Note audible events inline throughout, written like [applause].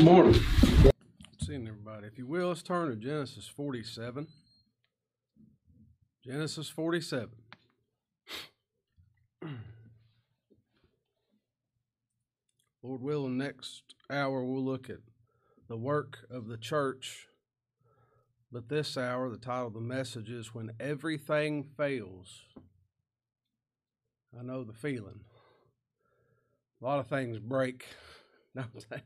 Morning. Good Seeing everybody. If you will, let's turn to Genesis 47. Genesis 47. [clears throat] Lord willing, next hour we'll look at the work of the church. But this hour, the title of the message is When Everything Fails. I know the feeling. A lot of things break, [laughs] they?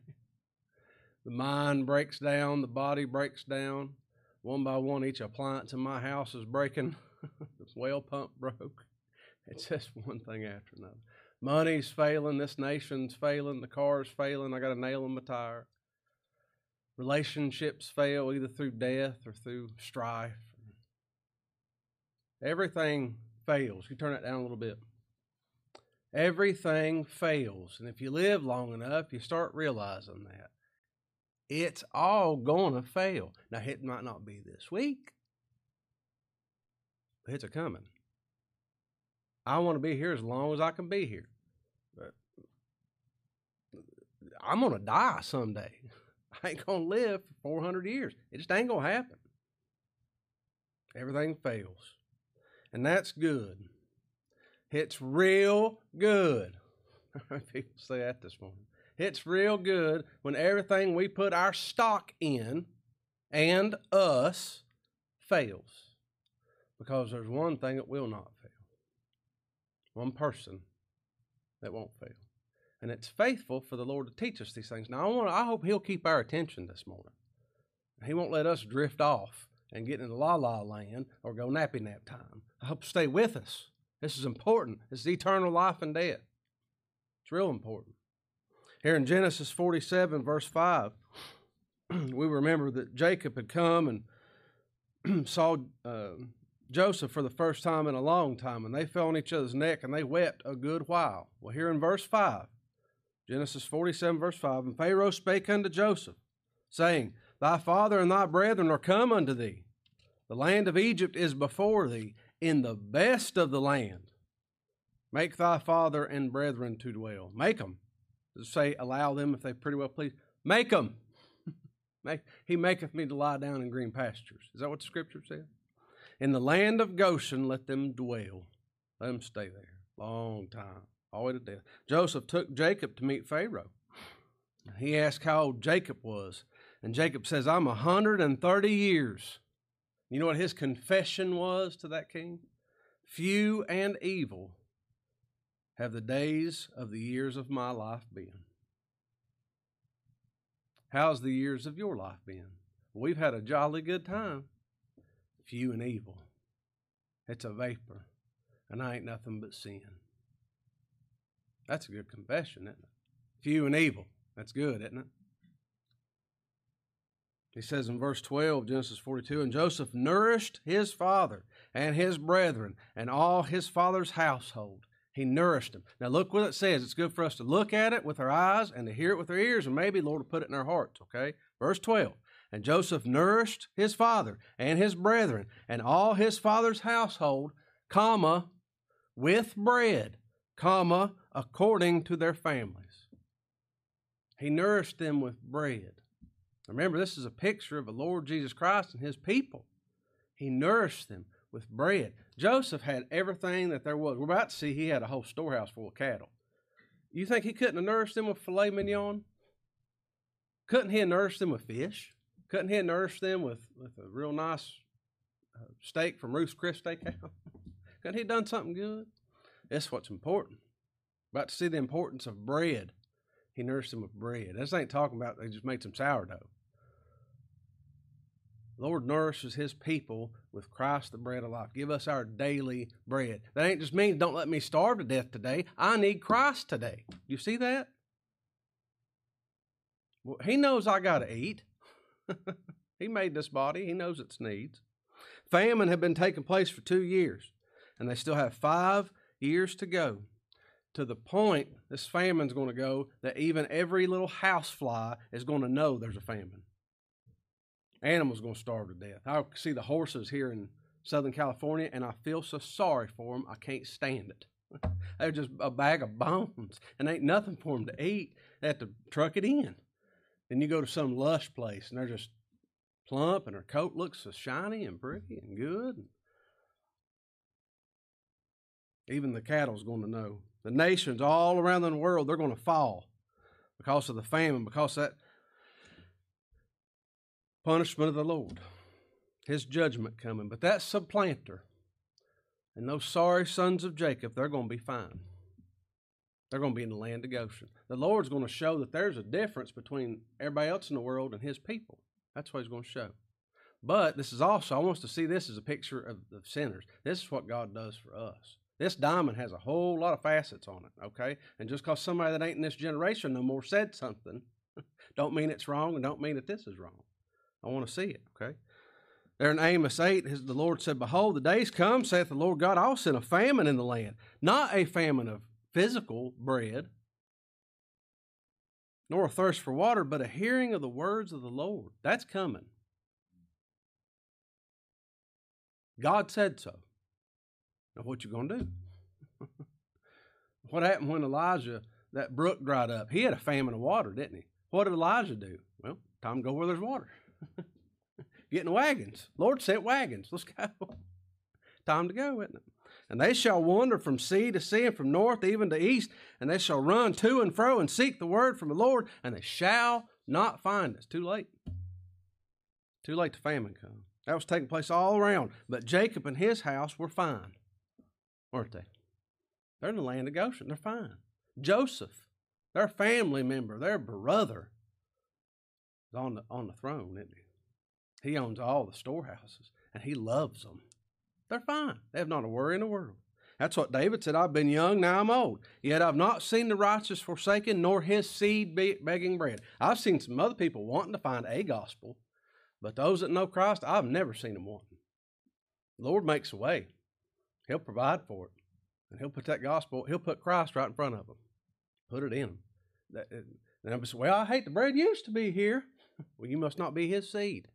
The mind breaks down, the body breaks down. One by one, each appliance in my house is breaking. [laughs] the well pump broke. It's just one thing after another. Money's failing, this nation's failing, the car's failing, I got a nail in my tire. Relationships fail either through death or through strife. Everything fails. You turn that down a little bit. Everything fails. And if you live long enough, you start realizing that. It's all going to fail. Now, it might not be this week, but it's a coming. I want to be here as long as I can be here. But I'm going to die someday. [laughs] I ain't going to live for 400 years. It just ain't going to happen. Everything fails. And that's good. It's real good. [laughs] People say that this morning. It's real good when everything we put our stock in and us fails. Because there's one thing that will not fail. One person that won't fail. And it's faithful for the Lord to teach us these things. Now I want I hope he'll keep our attention this morning. He won't let us drift off and get into la la land or go nappy nap time. I hope stay with us. This is important. Is eternal life and death. It's real important. Here in Genesis 47, verse 5, [clears throat] we remember that Jacob had come and [clears throat] saw uh, Joseph for the first time in a long time, and they fell on each other's neck and they wept a good while. Well, here in verse 5, Genesis 47, verse 5, and Pharaoh spake unto Joseph, saying, Thy father and thy brethren are come unto thee. The land of Egypt is before thee, in the best of the land. Make thy father and brethren to dwell. Make them say allow them if they pretty well please. Make them. [laughs] Make, he maketh me to lie down in green pastures. Is that what the scripture says? In the land of Goshen, let them dwell. Let them stay there. Long time. All the way to death. Joseph took Jacob to meet Pharaoh. He asked how old Jacob was. And Jacob says, I'm a 130 years. You know what his confession was to that king? Few and evil have the days of the years of my life been? How's the years of your life been? We've had a jolly good time. Few and evil. It's a vapor, and I ain't nothing but sin. That's a good confession, isn't it? Few and evil. That's good, isn't it? He says in verse 12, Genesis 42, and Joseph nourished his father and his brethren and all his father's household he nourished them. Now look what it says. It's good for us to look at it with our eyes and to hear it with our ears, and maybe Lord will put it in our hearts. Okay? Verse 12. And Joseph nourished his father and his brethren and all his father's household, comma, with bread, comma, according to their families. He nourished them with bread. Remember, this is a picture of the Lord Jesus Christ and his people. He nourished them with bread. Joseph had everything that there was. We're about to see he had a whole storehouse full of cattle. You think he couldn't have nourished them with filet mignon? Couldn't he have nourished them with fish? Couldn't he have nourished them with, with a real nice uh, steak from Ruth's Chris Steakhouse? [laughs] couldn't he have done something good? That's what's important. About to see the importance of bread. He nourished them with bread. This ain't talking about they just made some sourdough. Lord nourishes his people with Christ the bread of life. Give us our daily bread. That ain't just means don't let me starve to death today. I need Christ today. You see that? Well, he knows I got to eat. [laughs] he made this body, he knows its needs. Famine had been taking place for two years, and they still have five years to go. To the point this famine's going to go that even every little housefly is going to know there's a famine animals going to starve to death. I see the horses here in Southern California, and I feel so sorry for them. I can't stand it. [laughs] They're just a bag of bones, and ain't nothing for them to eat. They have to truck it in. Then you go to some lush place and they're just plump and her coat looks so shiny and pretty and good. Even the cattle's going to know. The nations all around the world, they're going to fall because of the famine, because that punishment of the Lord, his judgment coming. But that supplanter and those sorry sons of Jacob, they're going to be fine. They're going to be in the land of Goshen. The Lord's going to show that there's a difference between everybody else in the world and his people. That's what he's going to show. But this is also, I want us to see this as a picture of the sinners. This is what God does for us. This diamond has a whole lot of facets on it, okay? And just because somebody that ain't in this generation no more said something, [laughs] don't mean it's wrong and don't mean that this is wrong. I want to see it, okay? There in Amos 8, the Lord said, Behold, the days come, saith the Lord God, I'll send a famine in the land. Not a famine of physical bread, nor a thirst for water, but a hearing of the words of the Lord. That's coming. God said so. Now, what you gonna do? [laughs] what happened when Elijah that brook dried up? He had a famine of water, didn't he? What did Elijah do? Well, time to go where there's water. [laughs] Get in wagons. Lord sent wagons. Let's go. [laughs] time to go, isn't it? And they shall wander from sea to sea and from north even to east, and they shall run to and fro and seek the word from the Lord, and they shall not find us. Too late. Too late to famine come. That was taking place all around. But Jacob and his house were fine, weren't they? They're in the land of Goshen. They're fine. Joseph, their family member, their brother, is on the, on the throne, isn't he? He owns all the storehouses, and he loves them. They're fine. They have not a worry in the world. That's what David said. I've been young, now I'm old. Yet I've not seen the righteous forsaken, nor his seed begging bread. I've seen some other people wanting to find a gospel, but those that know Christ, I've never seen them wanting. The Lord makes a way. He'll provide for it. And He'll put that gospel, He'll put Christ right in front of them. Put it in them. And I say, well, I hate the bread used to be here. Well, you must not be His seed.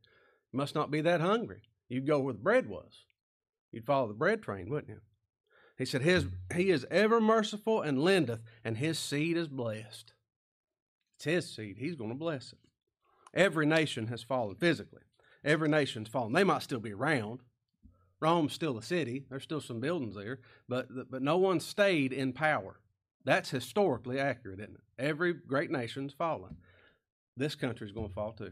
You must not be that hungry. You'd go where the bread was. You'd follow the bread train, wouldn't you? He said, his, He is ever merciful and lendeth, and His seed is blessed. It's His seed. He's going to bless it. Every nation has fallen physically. Every nation's fallen. They might still be around. Rome's still a city. There's still some buildings there, but but no one stayed in power. That's historically accurate, isn't it? Every great nation's fallen. This country's going to fall too.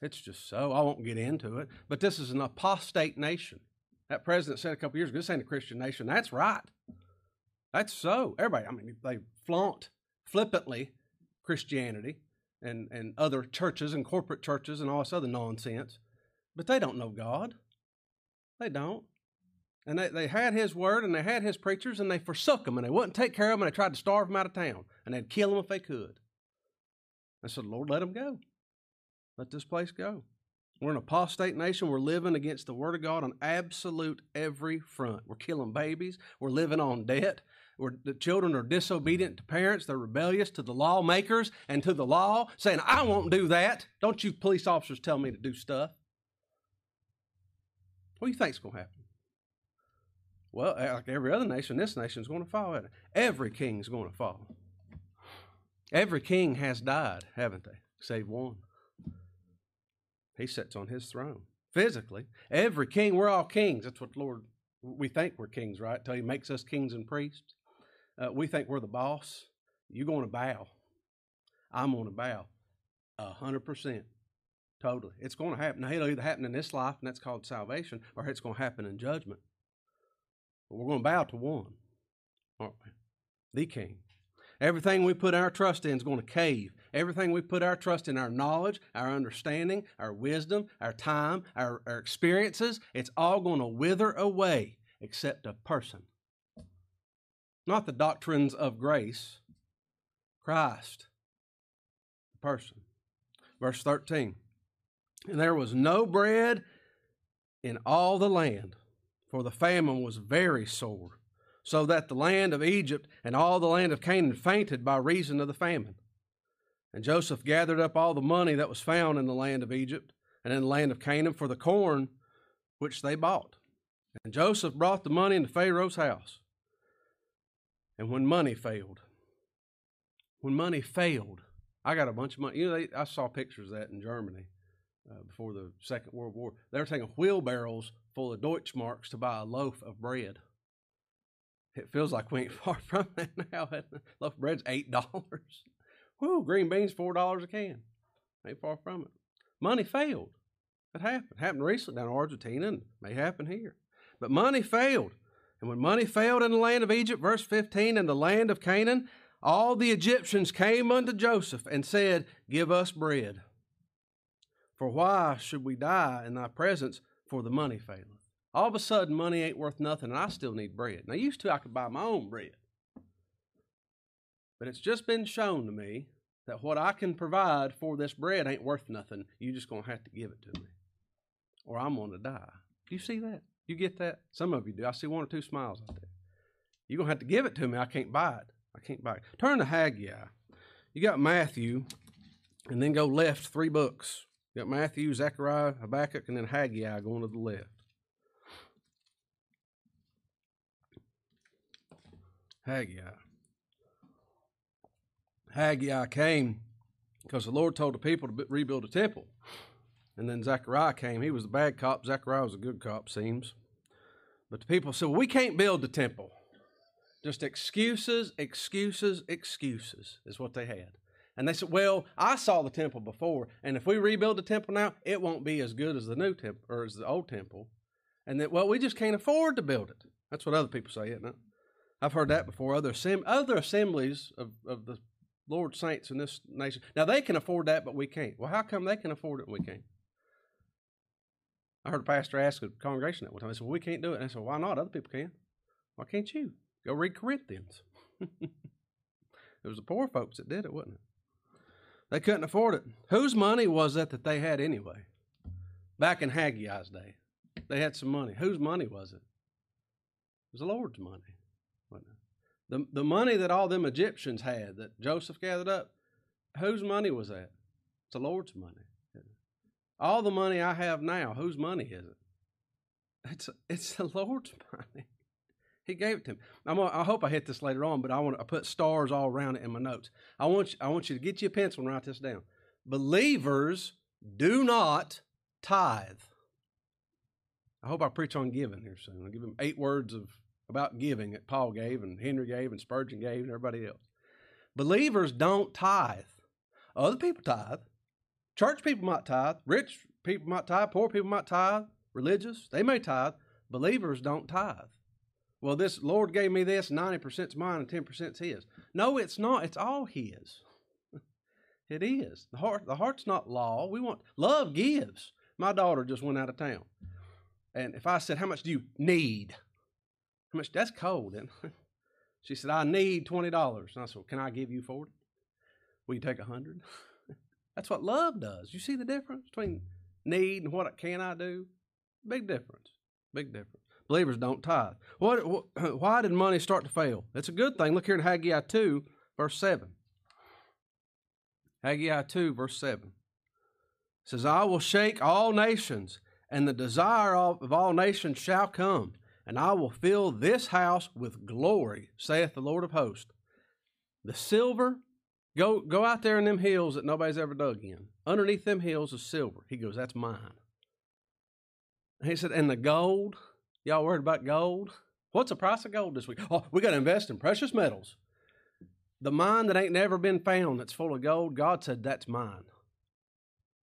It's just so. I won't get into it, but this is an apostate nation. That president said a couple years ago, this ain't a Christian nation. That's right. That's so. Everybody, I mean, they flaunt flippantly Christianity and, and other churches and corporate churches and all this other nonsense, but they don't know God. They don't. And they, they had his word and they had his preachers and they forsook them and they wouldn't take care of them and they tried to starve them out of town and they'd kill them if they could. I said, Lord, let them go. Let this place go. We're an apostate nation. We're living against the Word of God on absolute every front. We're killing babies. We're living on debt. We're, the children are disobedient to parents. They're rebellious to the lawmakers and to the law, saying, I won't do that. Don't you police officers tell me to do stuff. What do you think's going to happen? Well, like every other nation, this nation's going to fall. Every king's going to fall. Every king has died, haven't they? Save one. He sits on his throne physically. Every king, we're all kings. That's what the Lord, we think we're kings, right? Until He makes us kings and priests. Uh, we think we're the boss. You're going to bow. I'm going to bow. A hundred percent. Totally. It's going to happen. Now, it'll either happen in this life, and that's called salvation, or it's going to happen in judgment. But we're going to bow to one, aren't we? The King. Everything we put our trust in is going to cave. Everything we put our trust in, our knowledge, our understanding, our wisdom, our time, our, our experiences, it's all going to wither away except a person. Not the doctrines of grace, Christ, the person. Verse 13 And there was no bread in all the land, for the famine was very sore so that the land of Egypt and all the land of Canaan fainted by reason of the famine. And Joseph gathered up all the money that was found in the land of Egypt and in the land of Canaan for the corn which they bought. And Joseph brought the money into Pharaoh's house. And when money failed, when money failed, I got a bunch of money. You know, they, I saw pictures of that in Germany uh, before the Second World War. They were taking wheelbarrows full of Deutschmarks to buy a loaf of bread. It feels like we ain't [laughs] far from that now. [laughs] loaf of bread's eight dollars. Whoo, green beans four dollars a can. Ain't far from it. Money failed. It happened. Happened recently down in Argentina and may happen here. But money failed. And when money failed in the land of Egypt, verse 15, in the land of Canaan, all the Egyptians came unto Joseph and said, Give us bread. For why should we die in thy presence? For the money faileth. All of a sudden, money ain't worth nothing, and I still need bread. Now, used to, I could buy my own bread. But it's just been shown to me that what I can provide for this bread ain't worth nothing. You're just going to have to give it to me, or I'm going to die. You see that? You get that? Some of you do. I see one or two smiles out there. You're going to have to give it to me. I can't buy it. I can't buy it. Turn to Haggai. You got Matthew, and then go left three books. You got Matthew, Zechariah, Habakkuk, and then Haggai going to the left. Haggai. Haggai came because the Lord told the people to rebuild a temple. And then Zechariah came. He was the bad cop. Zechariah was a good cop, seems. But the people said, well, we can't build the temple. Just excuses, excuses, excuses is what they had. And they said, Well, I saw the temple before, and if we rebuild the temple now, it won't be as good as the new temple or as the old temple. And that, well, we just can't afford to build it. That's what other people say, isn't it? I've heard that before. Other, other assemblies of, of the Lord's saints in this nation. Now they can afford that, but we can't. Well, how come they can afford it and we can't? I heard a pastor ask a congregation that one time. They said, well, we can't do it. And I said, why not? Other people can. Why can't you? Go read Corinthians. [laughs] it was the poor folks that did it, wasn't it? They couldn't afford it. Whose money was that that they had anyway? Back in Haggai's day, they had some money. Whose money was it? It was the Lord's money. The, the money that all them Egyptians had that Joseph gathered up, whose money was that? It's the Lord's money. All the money I have now, whose money is it? It's it's the Lord's [laughs] money. He gave it to him. I'm I hope I hit this later on, but I want I put stars all around it in my notes. I want you, I want you to get you a pencil and write this down. Believers do not tithe. I hope I preach on giving here soon. I'll give him eight words of about giving that Paul gave and Henry gave and Spurgeon gave and everybody else. Believers don't tithe. Other people tithe. Church people might tithe. Rich people might tithe. Poor people might tithe. Religious, they may tithe. Believers don't tithe well, this Lord gave me this, 90% is mine and 10% is his. No, it's not. It's all his. [laughs] it is. The heart the heart's not law. We want love gives. My daughter just went out of town. And if I said, How much do you need? How much that's cold, and [laughs] she said, I need twenty dollars. And I said, Can I give you forty? Will you take a hundred? [laughs] that's what love does. You see the difference between need and what can I do? Big difference. Big difference. Believers don't tithe. What, [clears throat] why did money start to fail? It's a good thing. Look here in Haggai 2, verse 7. Haggai 2, verse 7. It says, I will shake all nations, and the desire of all nations shall come, and I will fill this house with glory, saith the Lord of hosts. The silver, go, go out there in them hills that nobody's ever dug in. Underneath them hills is silver. He goes, That's mine. he said, And the gold, Y'all worried about gold? What's the price of gold this week? Oh, we got to invest in precious metals. The mine that ain't never been found that's full of gold, God said, That's mine.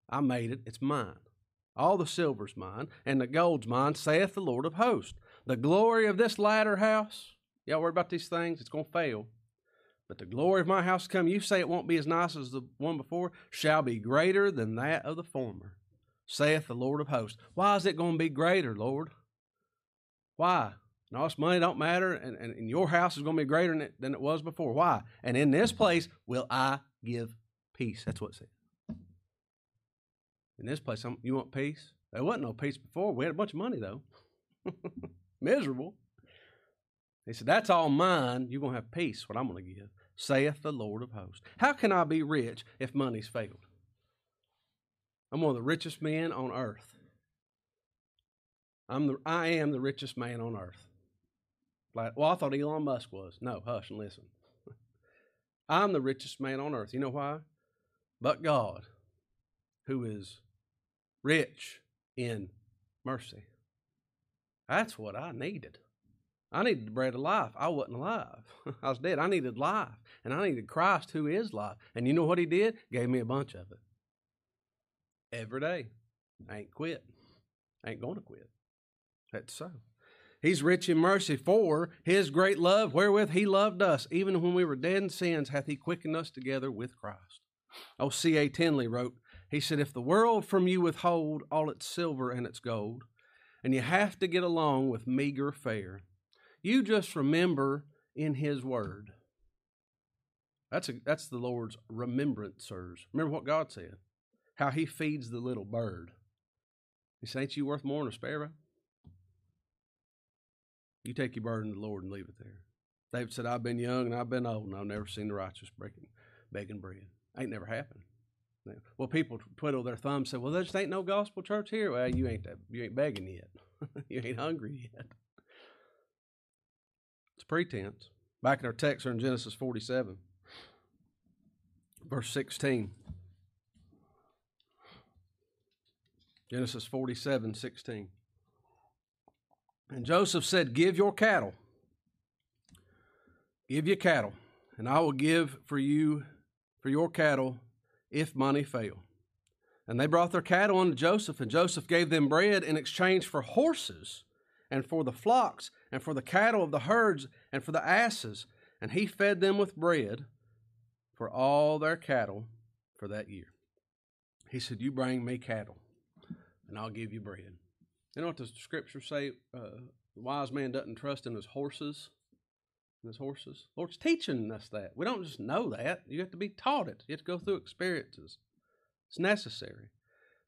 I made it, it's mine. All the silver's mine, and the gold's mine, saith the Lord of hosts. The glory of this latter house, y'all worry about these things, it's going to fail. But the glory of my house come, you say it won't be as nice as the one before, shall be greater than that of the former, saith the Lord of hosts. Why is it going to be greater, Lord? Why? And all this money don't matter, and, and, and your house is going to be greater than it, than it was before. Why? And in this place will I give peace. That's what it said. In this place, you want peace? There wasn't no peace before. We had a bunch of money, though. [laughs] Miserable. He said, That's all mine. You're going to have peace, what I'm going to give, saith the Lord of hosts. How can I be rich if money's failed? I'm one of the richest men on earth. I'm the I am the richest man on earth. Like, well, I thought Elon Musk was. No, hush and listen. [laughs] I'm the richest man on earth. You know why? but God, who is rich in mercy. That's what I needed. I needed the bread of life. I wasn't alive. [laughs] I was dead. I needed life. And I needed Christ who is life. And you know what he did? Gave me a bunch of it. Every day. I ain't quit. I ain't going to quit. That's so. He's rich in mercy for his great love wherewith he loved us. Even when we were dead in sins, hath he quickened us together with Christ. Oh, C.A. Tindley wrote, he said, If the world from you withhold all its silver and its gold, and you have to get along with meager fare, you just remember in His Word. That's, a, that's the Lord's remembrancers. Remember what God said, how He feeds the little bird. He said, Ain't you worth more than a sparrow? You take your burden to the Lord and leave it there. David said, I've been young and I've been old, and I've never seen the righteous breaking, begging bread. Ain't never happened. Well, people twiddle their thumbs, say, "Well, there just ain't no gospel church here." Well, you ain't that. You ain't begging yet. [laughs] you ain't hungry yet. It's pretense. Back in our text, are in Genesis forty-seven, verse sixteen. Genesis 47, 16. And Joseph said, Give your cattle, give your cattle, and I will give for you, for your cattle, if money fail. And they brought their cattle unto Joseph, and Joseph gave them bread in exchange for horses, and for the flocks, and for the cattle of the herds, and for the asses. And he fed them with bread for all their cattle for that year. He said, You bring me cattle, and I'll give you bread. You know what the scriptures say? Uh, the wise man doesn't trust in his horses his horses. Lord's teaching us that. We don't just know that. You have to be taught it. You have to go through experiences. It's necessary.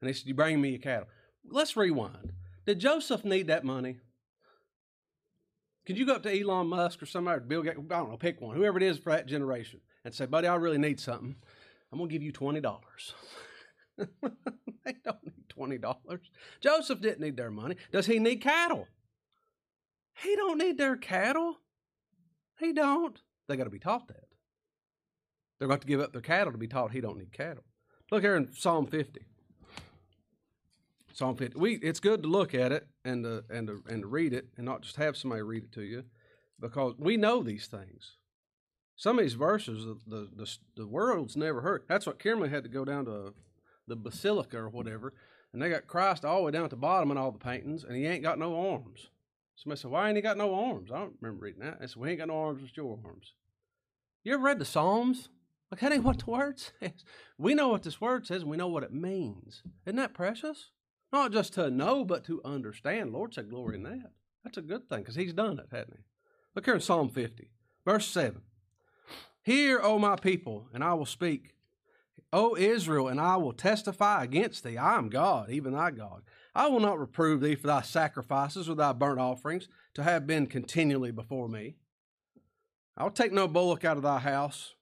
And he said, You bring me your cattle. Let's rewind. Did Joseph need that money? Could you go up to Elon Musk or somebody, Bill Gates, I don't know, pick one, whoever it is for that generation, and say, buddy, I really need something. I'm going to give you $20. [laughs] they don't need $20. Joseph didn't need their money. Does he need cattle? He don't need their cattle. He don't. They got to be taught that. They're going to give up their cattle to be taught he don't need cattle. Look here in Psalm 50. Psalm 50. We, it's good to look at it and to, and, and to read it and not just have somebody read it to you because we know these things. Some of these verses, the, the, the, the world's never heard. That's what Kimberly had to go down to the basilica or whatever, and they got Christ all the way down at the bottom in all the paintings, and he ain't got no arms. Somebody said, Why ain't he got no arms? I don't remember reading that. I said, We ain't got no arms, it's your arms. You ever read the Psalms? Like, that ain't what the word [laughs] says. We know what this word says, and we know what it means. Isn't that precious? Not just to know, but to understand. Lord said glory in that. That's a good thing, because he's done it, hasn't he? Look here in Psalm 50, verse 7. Hear, O my people, and I will speak. O Israel, and I will testify against thee. I am God, even thy God. I will not reprove thee for thy sacrifices or thy burnt offerings to have been continually before me. I will take no bullock out of thy house,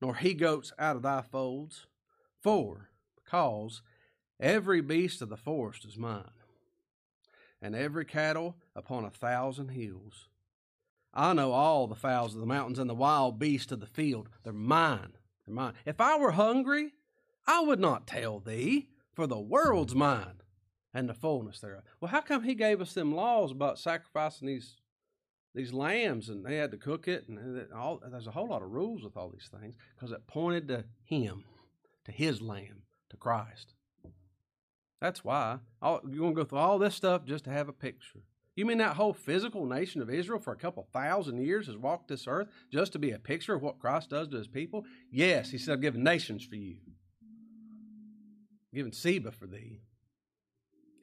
nor he goats out of thy folds. For, because every beast of the forest is mine, and every cattle upon a thousand hills. I know all the fowls of the mountains and the wild beasts of the field. They're mine. They're mine. If I were hungry, I would not tell thee, for the world's mine and the fullness thereof. Well, how come he gave us them laws about sacrificing these these lambs and they had to cook it and all there's a whole lot of rules with all these things because it pointed to him, to his lamb, to Christ. That's why all, you're going to go through all this stuff just to have a picture. You mean that whole physical nation of Israel for a couple thousand years has walked this earth just to be a picture of what Christ does to his people? Yes, he said, I've given nations for you. I've given Seba for thee.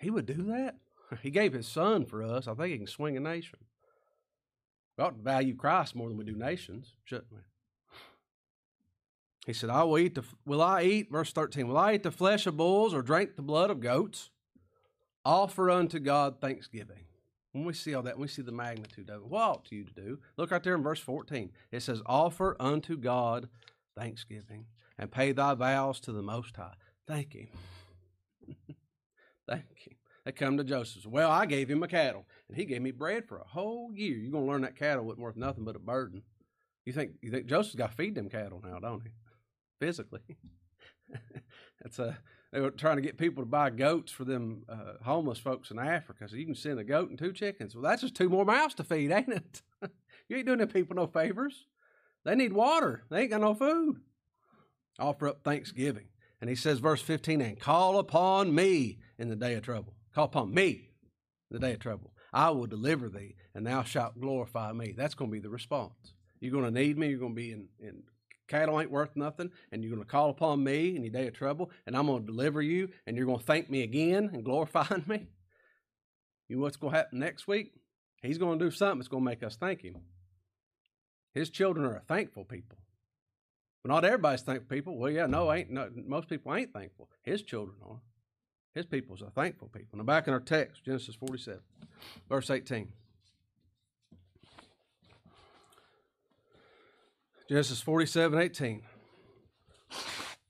He would do that. [laughs] He gave his son for us. I think he can swing a nation. We ought to value Christ more than we do nations, shouldn't we? He said, I will eat the will I eat, verse 13, will I eat the flesh of bulls or drink the blood of goats? Offer unto God thanksgiving. When we see all that, we see the magnitude of it. What ought you to do? Look right there in verse 14. It says, Offer unto God thanksgiving and pay thy vows to the Most High. Thank Him. [laughs] Thank Him. They come to Joseph. Well, I gave him a cattle, and he gave me bread for a whole year. You're gonna learn that cattle wasn't worth nothing but a burden. You think you think Joseph's got to feed them cattle now, don't he? Physically. [laughs] it's a they were trying to get people to buy goats for them uh, homeless folks in Africa. So you can send a goat and two chickens. Well, that's just two more mouths to feed, ain't it? [laughs] you ain't doing them people no favors. They need water. They ain't got no food. Offer up thanksgiving. And he says, verse 15, and call upon me in the day of trouble. Call upon me in the day of trouble. I will deliver thee, and thou shalt glorify me. That's going to be the response. You're going to need me. You're going to be in, in cattle ain't worth nothing, and you're going to call upon me in your day of trouble, and I'm going to deliver you, and you're going to thank me again and glorify [laughs] me. You know what's going to happen next week? He's going to do something that's going to make us thank him. His children are a thankful people. But not everybody's thankful people. Well, yeah, no, ain't no, most people ain't thankful. His children are. His people's are thankful people. Now back in our text, Genesis 47, verse 18. Genesis 47, 18.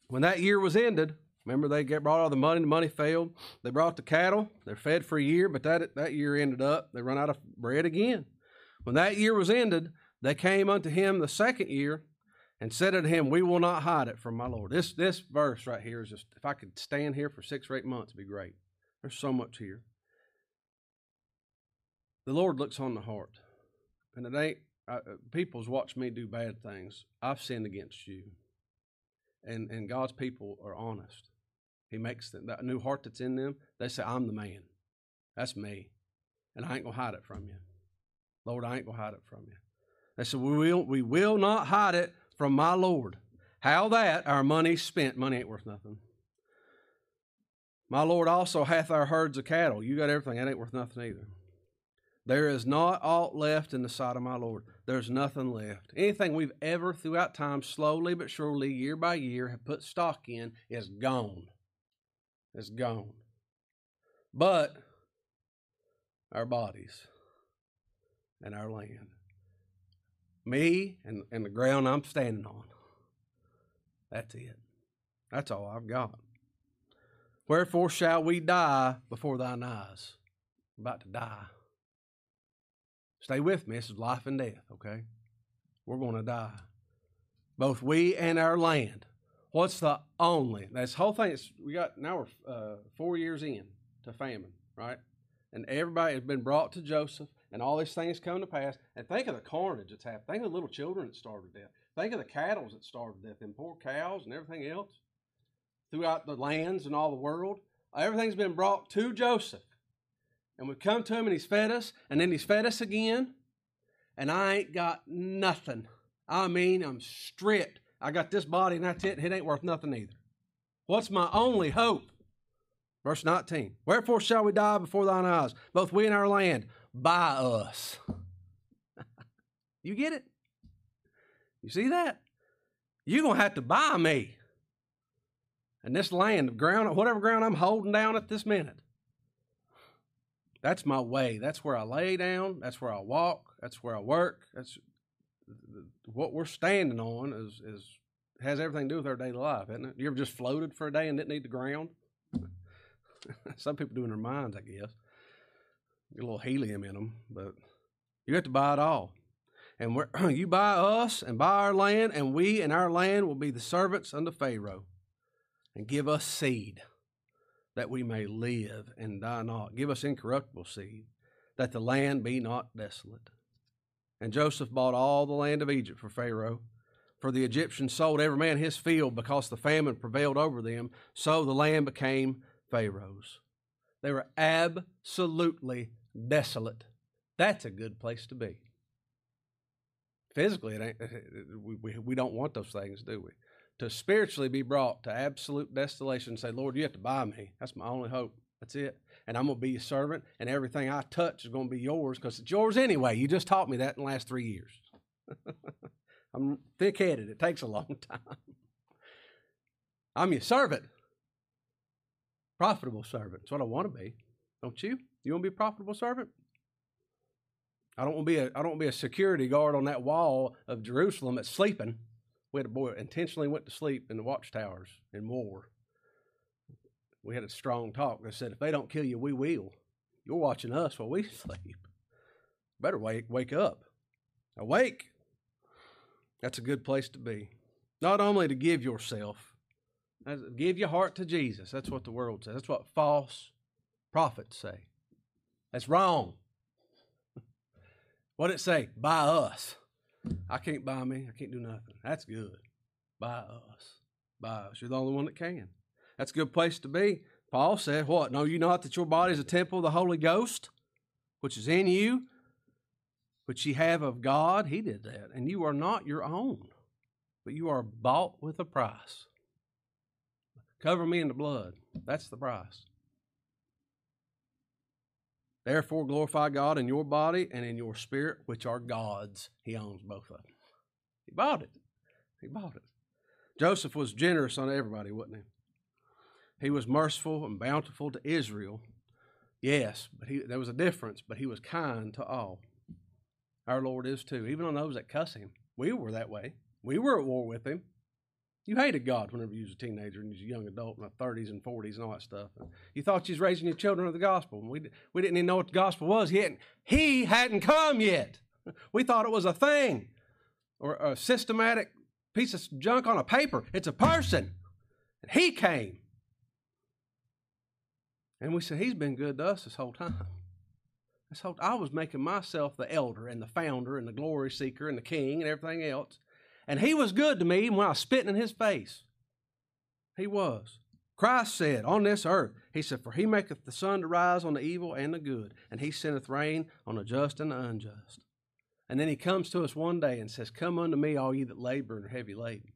When that year was ended, remember they get brought all the money, the money failed. They brought the cattle, they're fed for a year, but that, that year ended up, they run out of bread again. When that year was ended, they came unto him the second year and said unto him, We will not hide it from my Lord. This this verse right here is just if I could stand here for six or eight months, it'd be great. There's so much here. The Lord looks on the heart. And it ain't uh, people's watched me do bad things. I've sinned against you. And and God's people are honest. He makes them, that new heart that's in them, they say, I'm the man. That's me. And I ain't gonna hide it from you. Lord, I ain't gonna hide it from you. They said, We will we will not hide it from my Lord. How that our money spent, money ain't worth nothing. My Lord also hath our herds of cattle. You got everything, that ain't worth nothing either. There is not aught left in the sight of my Lord. There's nothing left. Anything we've ever, throughout time, slowly but surely, year by year, have put stock in is gone. It's gone. But our bodies and our land me and, and the ground I'm standing on. That's it. That's all I've got. Wherefore shall we die before thine eyes? About to die. Stay with me. This is life and death, okay? We're going to die. Both we and our land. What's the only? This whole thing is, we got, now we're uh, four years in to famine, right? And everybody has been brought to Joseph and all these things come to pass. And think of the carnage that's happened. Think of the little children that starved to death. Think of the cattle that starved to death, and poor cows and everything else throughout the lands and all the world. Everything's been brought to Joseph. And we've come to him and he's fed us, and then he's fed us again. And I ain't got nothing. I mean, I'm stripped. I got this body and that's it. It ain't worth nothing either. What's my only hope? Verse 19. Wherefore shall we die before thine eyes, both we and our land? By us. you get it? You see that? You're going to have to buy me. And this land, ground, whatever ground I'm holding down at this minute, that's my way. That's where I lay down. That's where I walk. That's where I work. That's what we're standing on is, is has everything to do with our daily life, isn't it? You ever just floated for a day and didn't need the ground? [laughs] Some people do in their minds, I guess a little helium in them, but you have to buy it all. And [clears throat] you buy us and buy our land, and we and our land will be the servants unto Pharaoh, and give us seed that we may live and die not. Give us incorruptible seed, that the land be not desolate. And Joseph bought all the land of Egypt for Pharaoh. For the Egyptians sold every man his field because the famine prevailed over them, so the land became Pharaoh's. They were absolutely desolate. That's a good place to be. Physically, it ain't, [laughs] we, we, don't want those things, do we? To spiritually be brought to absolute desolation and say, Lord, you have to buy me. That's my only hope. That's it. And I'm going to be your servant, and everything I touch is going to be yours because it's yours anyway. You just taught me that in the last three years. [laughs] I'm thick headed. It takes a long [laughs] time. I'm your servant, profitable servant. That's what I want to be. Don't you? You want to be a profitable servant? I don't want to be a I don't want to be a security guard on that wall of Jerusalem that's sleeping. We had a boy intentionally went to sleep in the watchtowers in war. We had a strong talk. They said, if they don't kill you, we will. You're watching us while we [laughs] sleep. Better wake wake up. Awake. That's a good place to be. Not only to give yourself, Give your heart to Jesus. That's what the world says. That's what false prophets say. That's wrong. What did it say? By us. I can't buy me. I can't do nothing. That's good. By us. By us. You're the only one that can. That's a good place to be. Paul said, What? Know you not that your body is a temple of the Holy Ghost, which is in you, which ye have of God? He did that. And you are not your own, but you are bought with a price. Cover me in the blood. That's the price. Therefore, glorify God in your body and in your spirit, which are God's. He owns both of them. He bought it. He bought it. Joseph was generous on everybody, wasn't he? He was merciful and bountiful to Israel. Yes, but he, there was a difference, but he was kind to all. Our Lord is too, even on those that cuss him. We were that way. We were at war with him. You hated God whenever you was a teenager and you was a young adult in the 30s and 40s and all that stuff. You thought you was raising your children of the gospel. And We, we didn't even know what the gospel was. He hadn't come yet. [laughs] We thought it was a thing or a systematic piece of junk on a paper. It's a person. And he came. And we said, He's been good to us this whole time. This whole, I was making myself the elder and the founder and the glory seeker and the king and everything else. And he was good to me when I was spitting in his face. He was. Christ said, On this earth, He said, For He maketh the sun to rise on the evil and the good, and He sendeth rain on the just and the unjust. And then He comes to us one day and says, Come unto me, all ye that labor and are heavy laden.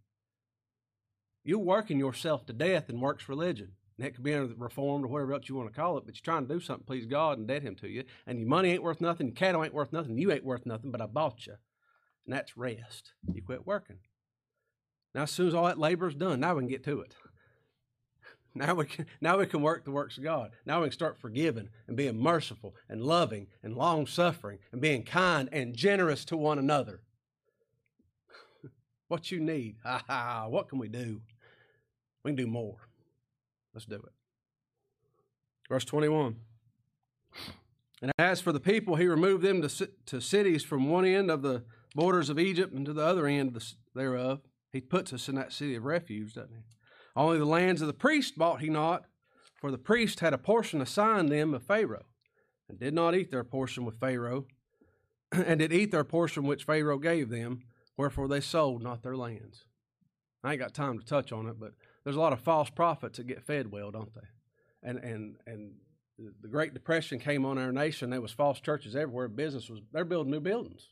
You're working yourself to death in works religion. And that could be under reformed or whatever else you want to call it, but you're trying to do something, please God, and debt Him to you. And your money ain't worth nothing, your cattle ain't worth nothing, you ain't worth nothing, but I bought you and that's rest. You quit working. Now, as soon as all that labor is done, now we can get to it. [laughs] Now we can now we can work the works of God. Now we can start forgiving and being merciful and loving and long suffering and being kind and generous to one another. [laughs] what you need? [laughs] Ha ha! What can we do? We can do more. Let's do it. Verse twenty-one. And as for the people, he removed them to, to cities from one end of the borders of Egypt and to the other end thereof. He puts us in that city of refuge, doesn't he? Only the lands of the priest bought he not, for the priest had a portion assigned them of Pharaoh, and did not eat their portion with Pharaoh, [clears throat] and did eat their portion which Pharaoh gave them, wherefore they sold not their lands. I ain't got time to touch on it, but there's a lot of false prophets that get fed well, don't they? And and and the Great Depression came on our nation. There was false churches everywhere. Business was they're building new buildings.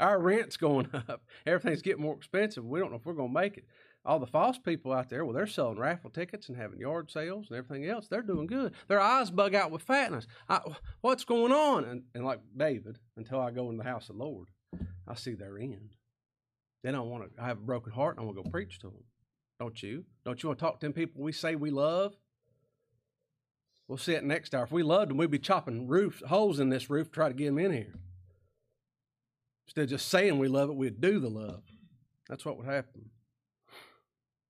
Our rent's going [laughs] up. Everything's getting more expensive. We don't know if we're going to make it. All the false people out there, well, they're selling raffle tickets and having yard sales and everything else. They're doing good. Their eyes bug out with fatness. I, what's going on? And, and like David, until I go in the house of the Lord, I see their end. Then I want to. I have a broken heart, and I want to go preach to them. Don't you? Don't you want to talk to them people we say we love? We'll see it next hour. If we loved them, we'd be chopping roofs, holes in this roof, to try to get them in here. Instead of just saying we love it, we'd do the love. That's what would happen.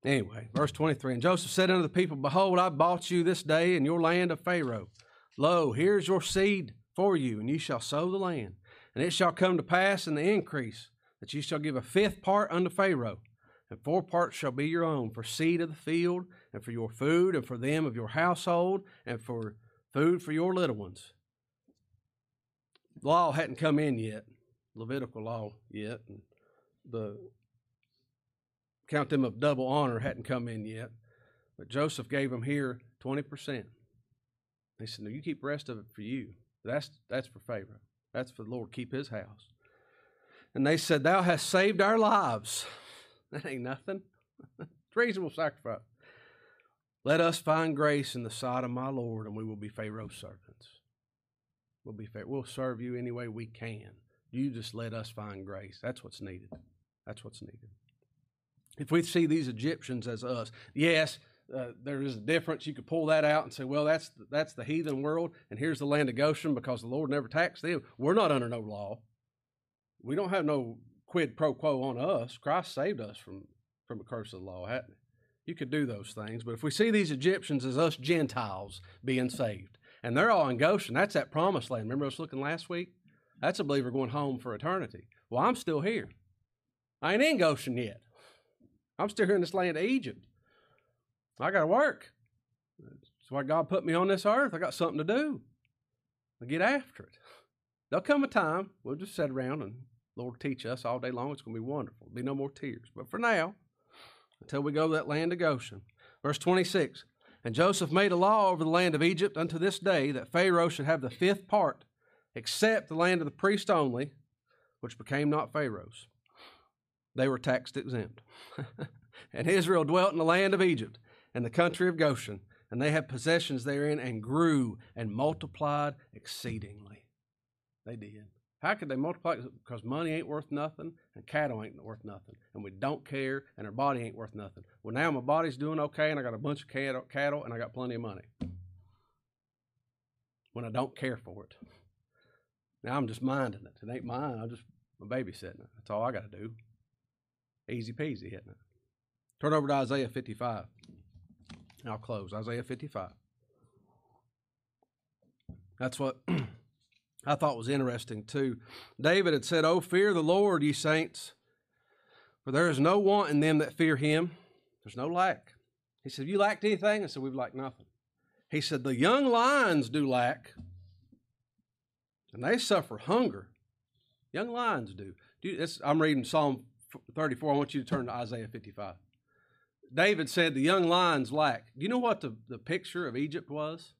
Anyway, verse 23 And Joseph said unto the people, Behold, I bought you this day in your land of Pharaoh. Lo, here's your seed for you, and you shall sow the land. And it shall come to pass in the increase that you shall give a fifth part unto Pharaoh, and four parts shall be your own for seed of the field, and for your food, and for them of your household, and for food for your little ones. Law hadn't come in yet, Levitical law yet. And the count them of double honor hadn't come in yet. But Joseph gave them here 20%. He said, No, you keep the rest of it for you. That's, that's for Pharaoh. That's for the Lord, keep his house. And they said, Thou hast saved our lives. [laughs] That ain't nothing. [laughs] it's reasonable sacrifice. Let us find grace in the sight of my Lord, and we will be Pharaoh's servants. We'll be We'll serve you any way we can. You just let us find grace. That's what's needed. That's what's needed. If we see these Egyptians as us, yes, uh, there is a difference. You could pull that out and say, well, that's the, that's the heathen world, and here's the land of Goshen because the Lord never taxed them. We're not under no law. We don't have no quid pro quo on us. Christ saved us from from a curse of the law? You could do those things, but if we see these Egyptians as us Gentiles being saved, and they're all in Goshen, that's that promised land. Remember was looking last week? That's a believer going home for eternity. Well, I'm still here. I ain't in Goshen yet. I'm still here in this land of Egypt. I got to work. That's why God put me on this earth. I got something to do. I get after it. There'll come a time we'll just sit around and Lord teach us all day long. It's going to be wonderful. There'll be no more tears. But for now, until we go to that land of Goshen. Verse 26 And Joseph made a law over the land of Egypt unto this day that Pharaoh should have the fifth part, except the land of the priest only, which became not Pharaoh's. They were taxed exempt. [laughs] and Israel dwelt in the land of Egypt and the country of Goshen, and they had possessions therein and grew and multiplied exceedingly. They did. How could they multiply? Because money ain't worth nothing and cattle ain't worth nothing. And we don't care and our body ain't worth nothing. Well, now my body's doing okay and I got a bunch of cattle, cattle and I got plenty of money. When I don't care for it. Now I'm just minding it. It ain't mine. I'm just I'm babysitting it. That's all I got to do. Easy peasy, isn't it? Turn over to Isaiah 55. I'll close. Isaiah 55. That's what [clears throat] I thought was interesting too. David had said, Oh, fear the Lord, ye saints, for there is no want in them that fear him. There's no lack. He said, You lacked anything? I said, We've lacked nothing. He said, The young lions do lack, and they suffer hunger. Young lions do. this, I'm reading Psalm 34. I want you to turn to Isaiah 55. David said, The young lions lack. Do you know what the, the picture of Egypt was?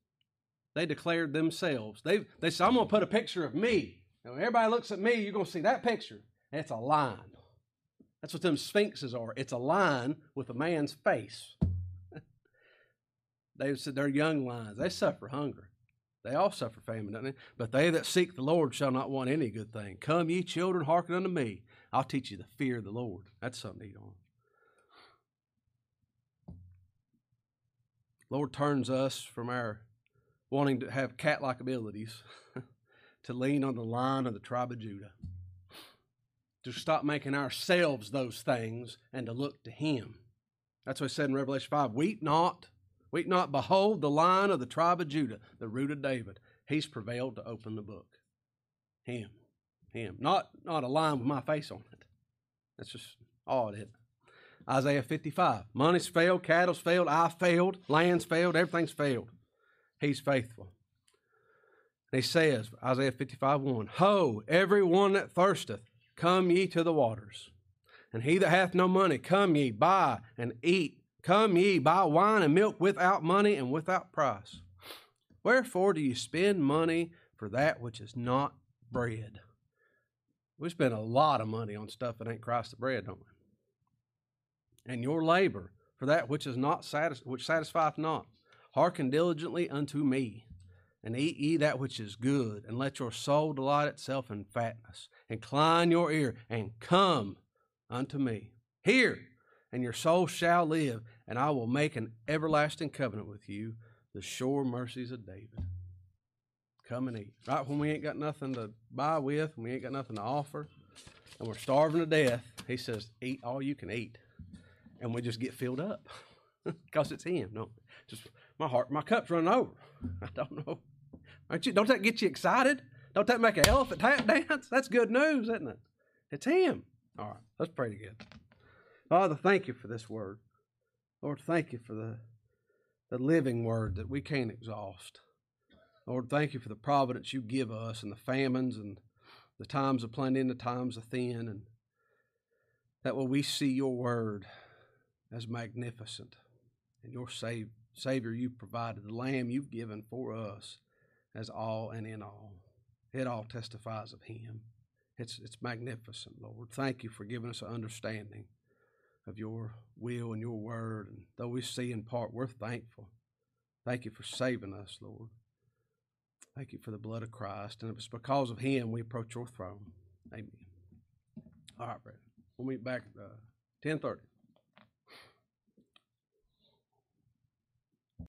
They declared themselves. They, they said, I'm going to put a picture of me. And when everybody looks at me, you're going to see that picture. And it's a lion. That's what them sphinxes are. It's a lion with a man's face. [laughs] they said they're young lions. They suffer hunger. They all suffer famine, don't they? But they that seek the Lord shall not want any good thing. Come, ye children, hearken unto me. I'll teach you the fear of the Lord. That's something to eat on. Lord turns us from our wanting to have cat like abilities [laughs] to lean on the lion of the tribe of Judah. To stop making ourselves those things and to look to Him. That's what it said in Revelation 5 Weep not, weep not, behold the lion of the tribe of Judah, the root of David. He's prevailed to open the book. Him. Him. Not, not a line with my face on it. That's just odd, isn't it? Isaiah 55. Money's failed, cattle's failed, I failed, land's failed, everything's failed. He's faithful. He says, Isaiah 55 1, Ho, every one that thirsteth, come ye to the waters. And he that hath no money, come ye, buy and eat. Come ye, buy wine and milk without money and without price. Wherefore do you spend money for that which is not bread? We spend a lot of money on stuff that ain't Christ the bread, don't we? and your labor for that which is not satis- which satisfieth not. Hearken diligently unto me, and eat ye that which is good, and let your soul delight itself in fatness. Incline your ear, and come unto me. Hear, and your soul shall live, and I will make an everlasting covenant with you, the sure mercies of David. Come and eat. Right when we ain't got nothing to buy with, and we ain't got nothing to offer, and we're starving to death, he says, Eat all you can eat and we just get filled up [laughs] because it's Him. No, just my heart, my cup's running over. I don't know. Aren't you? Don't that get you excited? Don't that make an elephant tap dance? That's good news, isn't it? It's Him. All right, let's pray together. Father, thank you for this word. Lord, thank you for the the living word that we can't exhaust. Lord, thank you for the providence you give us and the famines and the times of plenty and the times of thin, and that way we see your word as magnificent. And your save, Savior you provided, the Lamb you've given for us as all and in all. It all testifies of Him. It's, it's magnificent, Lord. Thank you for giving us an understanding of your will and your word. And though we see in part, we're thankful. Thank you for saving us, Lord. Thank you for the blood of Christ. And it's because of Him we approach your throne. Amen. All right, brother. We'll meet back at uh, 1030.